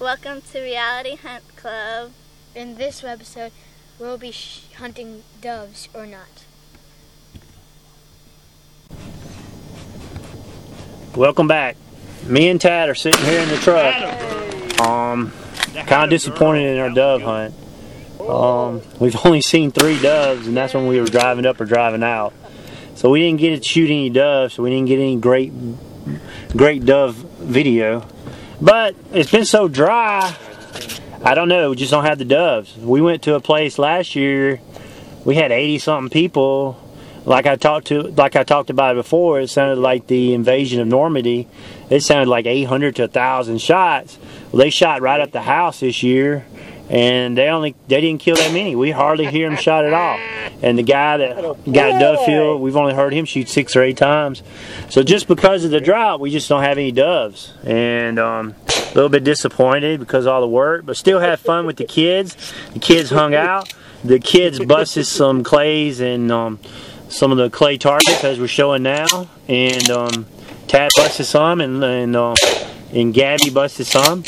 Welcome to Reality Hunt Club. In this episode, we'll be hunting doves or not. Welcome back. Me and Tad are sitting here in the truck. Um, kind of disappointed in our dove hunt. Um, we've only seen three doves, and that's when we were driving up or driving out. So we didn't get to shoot any doves, so we didn't get any great, great dove video. But it's been so dry, I don't know, we just don't have the doves. We went to a place last year, we had 80 something people. Like I talked to, like I talked about before, it sounded like the invasion of Normandy. It sounded like 800 to 1,000 shots. Well, they shot right up the house this year, and they only they didn't kill that many. We hardly hear them shot at all. And the guy that got a dove field, we've only heard him shoot six or eight times. So just because of the drought, we just don't have any doves, and um, a little bit disappointed because of all the work, but still had fun with the kids. The kids hung out. The kids busted some clays and um, some of the clay targets as we're showing now, and um, Tad busted some, and and, uh, and Gabby busted some.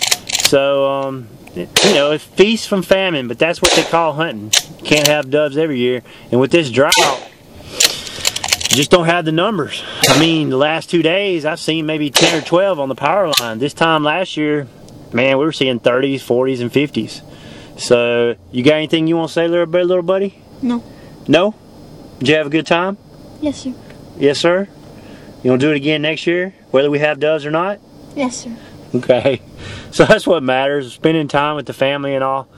So um, you know, it's feast from famine, but that's what they call hunting. Can't have doves every year, and with this drought, you just don't have the numbers. I mean, the last two days I've seen maybe 10 or 12 on the power line. This time last year, man, we were seeing 30s, 40s, and 50s. So, you got anything you want to say, little, little buddy? No. No? Did you have a good time? Yes, sir. Yes, sir. You want to do it again next year, whether we have doves or not? Yes, sir. Okay. So that's what matters, spending time with the family and all.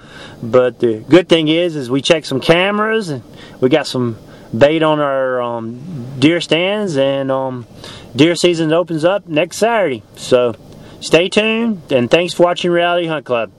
But the good thing is, is we checked some cameras and we got some bait on our um, deer stands and um, deer season opens up next Saturday. So stay tuned and thanks for watching Reality Hunt Club.